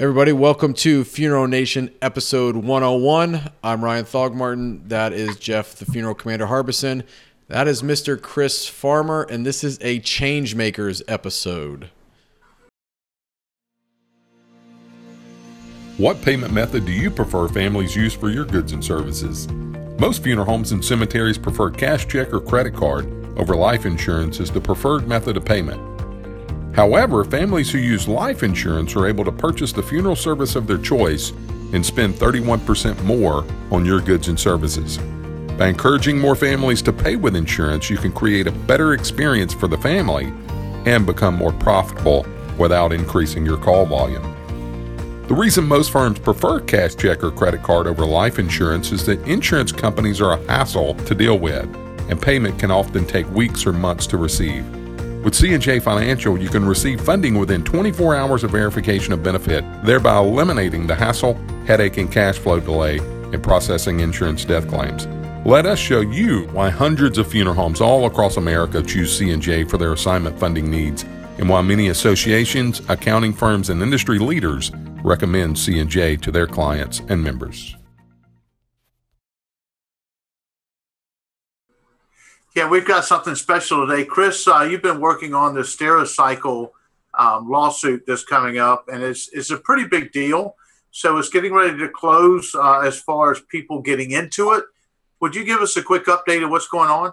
Everybody, welcome to Funeral Nation episode 101. I'm Ryan Thogmartin. That is Jeff, the funeral commander Harbison. That is Mr. Chris Farmer, and this is a Changemakers episode. What payment method do you prefer families use for your goods and services? Most funeral homes and cemeteries prefer cash check or credit card over life insurance as the preferred method of payment. However, families who use life insurance are able to purchase the funeral service of their choice and spend 31% more on your goods and services. By encouraging more families to pay with insurance, you can create a better experience for the family and become more profitable without increasing your call volume. The reason most firms prefer cash check or credit card over life insurance is that insurance companies are a hassle to deal with, and payment can often take weeks or months to receive. With C&J Financial, you can receive funding within 24 hours of verification of benefit, thereby eliminating the hassle, headache, and cash flow delay in processing insurance death claims. Let us show you why hundreds of funeral homes all across America choose C&J for their assignment funding needs and why many associations, accounting firms, and industry leaders recommend C&J to their clients and members. Yeah, we've got something special today. Chris, uh, you've been working on the Stericycle um, lawsuit that's coming up, and it's, it's a pretty big deal. So it's getting ready to close uh, as far as people getting into it. Would you give us a quick update of what's going on?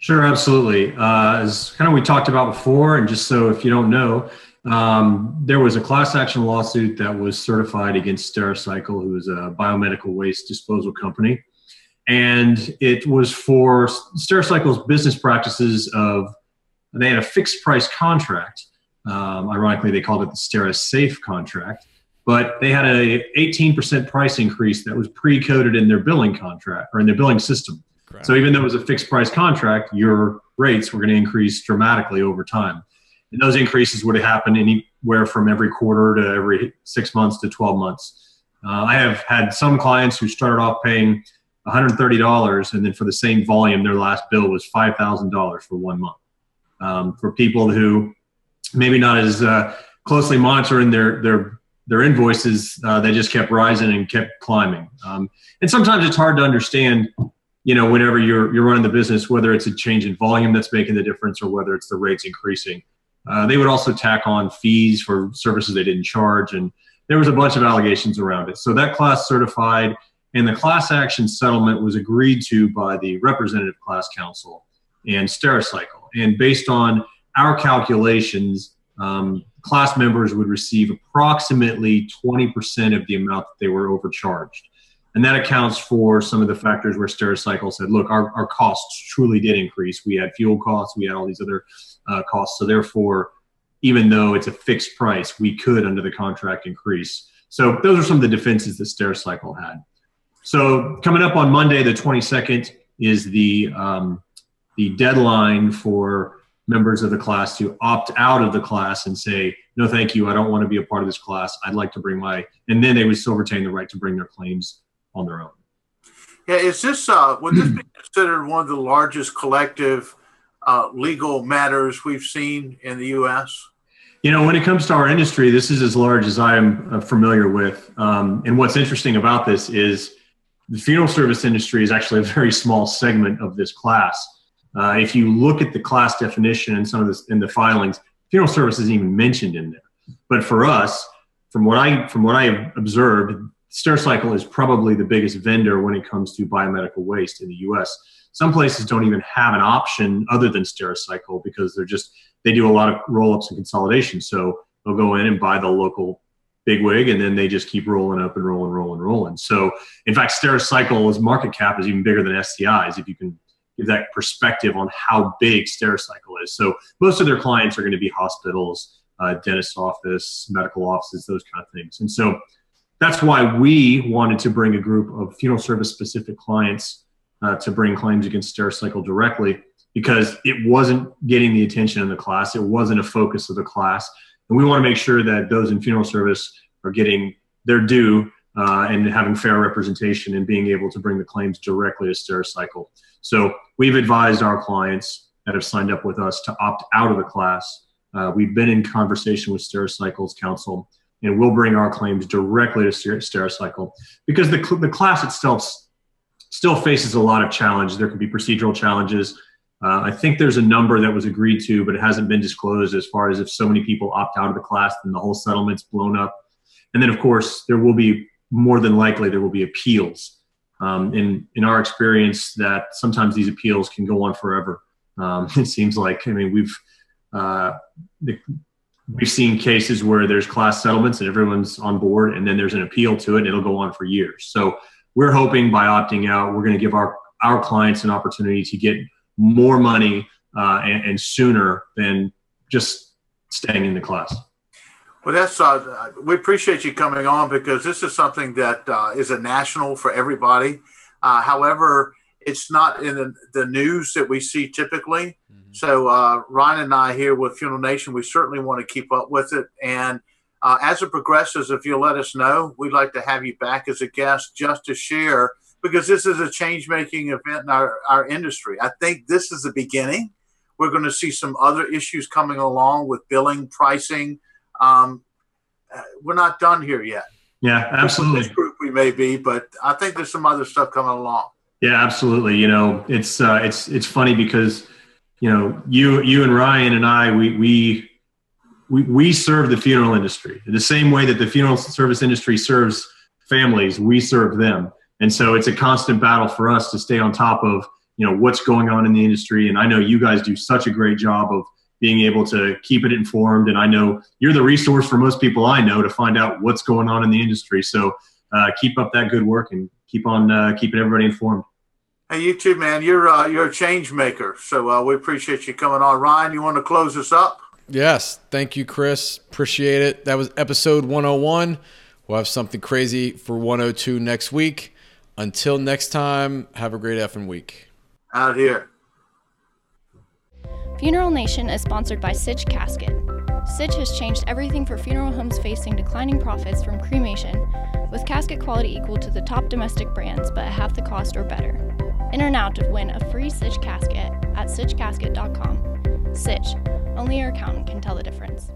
Sure, absolutely. Uh, as kind of we talked about before, and just so if you don't know, um, there was a class action lawsuit that was certified against Stericycle, who is a biomedical waste disposal company and it was for Stericycle's business practices of they had a fixed price contract. Um, ironically, they called it the SteriSafe contract, but they had a 18% price increase that was pre-coded in their billing contract or in their billing system. Correct. So even though it was a fixed price contract, your rates were going to increase dramatically over time. And those increases would have happened anywhere from every quarter to every six months to 12 months. Uh, I have had some clients who started off paying $130 and then for the same volume their last bill was $5000 for one month. Um, for people who maybe not as uh, closely monitoring their their their invoices uh, they just kept rising and kept climbing. Um, and sometimes it's hard to understand you know whenever you're you're running the business whether it's a change in volume that's making the difference or whether it's the rates increasing. Uh, they would also tack on fees for services they didn't charge and there was a bunch of allegations around it. So that class certified and the class action settlement was agreed to by the representative class counsel and Stericycle. And based on our calculations, um, class members would receive approximately 20% of the amount that they were overcharged. And that accounts for some of the factors where Stericycle said, look, our, our costs truly did increase. We had fuel costs, we had all these other uh, costs. So therefore, even though it's a fixed price, we could, under the contract, increase. So those are some of the defenses that Stericycle had. So coming up on Monday, the 22nd, is the um, the deadline for members of the class to opt out of the class and say, no, thank you, I don't want to be a part of this class. I'd like to bring my, and then they would still retain the right to bring their claims on their own. Yeah, is this uh, would this be considered one of the largest collective uh, legal matters we've seen in the U.S.? You know, when it comes to our industry, this is as large as I am uh, familiar with. Um, and what's interesting about this is the funeral service industry is actually a very small segment of this class. Uh, if you look at the class definition and some of this in the filings, funeral service isn't even mentioned in there. But for us, from what I from what I have observed, Stericycle is probably the biggest vendor when it comes to biomedical waste in the U.S. Some places don't even have an option other than Stericycle because they're just they do a lot of roll-ups and consolidation. So they'll go in and buy the local big wig and then they just keep rolling up and rolling, rolling, rolling. So in fact, Stericycle's market cap is even bigger than SCI's if you can give that perspective on how big Stericycle is. So most of their clients are going to be hospitals, uh, dentist office, medical offices, those kind of things. And so that's why we wanted to bring a group of funeral service specific clients uh, to bring claims against Stericycle directly because it wasn't getting the attention in the class. It wasn't a focus of the class. And we want to make sure that those in funeral service are getting their due uh, and having fair representation and being able to bring the claims directly to Stericycle. So we've advised our clients that have signed up with us to opt out of the class. Uh, we've been in conversation with Stericycle's counsel and we'll bring our claims directly to Stericycle because the, the class itself still faces a lot of challenge. There can be procedural challenges. Uh, I think there's a number that was agreed to, but it hasn't been disclosed as far as if so many people opt out of the class, then the whole settlement's blown up. And then, of course, there will be more than likely there will be appeals. Um, in in our experience, that sometimes these appeals can go on forever. Um, it seems like I mean we've uh, the, we've seen cases where there's class settlements and everyone's on board, and then there's an appeal to it, and it'll go on for years. So we're hoping by opting out, we're going to give our our clients an opportunity to get more money uh, and, and, sooner than just staying in the class. Well, that's uh, we appreciate you coming on because this is something that uh, is a national for everybody. Uh, however, it's not in the, the, news that we see typically. Mm-hmm. So uh, Ryan and I here with Funeral Nation, we certainly want to keep up with it. And uh, as it progresses, if you'll let us know, we'd like to have you back as a guest just to share because this is a change making event in our, our industry. I think this is the beginning. We're going to see some other issues coming along with billing, pricing. Um, we're not done here yet. Yeah, absolutely. This group we may be, but I think there's some other stuff coming along. Yeah, absolutely. You know, it's uh, it's it's funny because you know you you and Ryan and I we we we, we serve the funeral industry the same way that the funeral service industry serves families. We serve them and so it's a constant battle for us to stay on top of, you know, what's going on in the industry. And I know you guys do such a great job of being able to keep it informed. And I know you're the resource for most people I know to find out what's going on in the industry. So uh, keep up that good work and keep on uh, keeping everybody informed. Hey, you too, man. You're uh, you're a change maker, so uh, we appreciate you coming on. Ryan, you want to close us up? Yes, thank you, Chris. Appreciate it. That was episode 101. We'll have something crazy for 102 next week. Until next time, have a great effing week. Out here. Funeral Nation is sponsored by Sitch Casket. Sitch has changed everything for funeral homes facing declining profits from cremation, with casket quality equal to the top domestic brands but at half the cost or better. Enter now to win a free Sitch casket at sitchcasket.com. Sitch, only your accountant can tell the difference.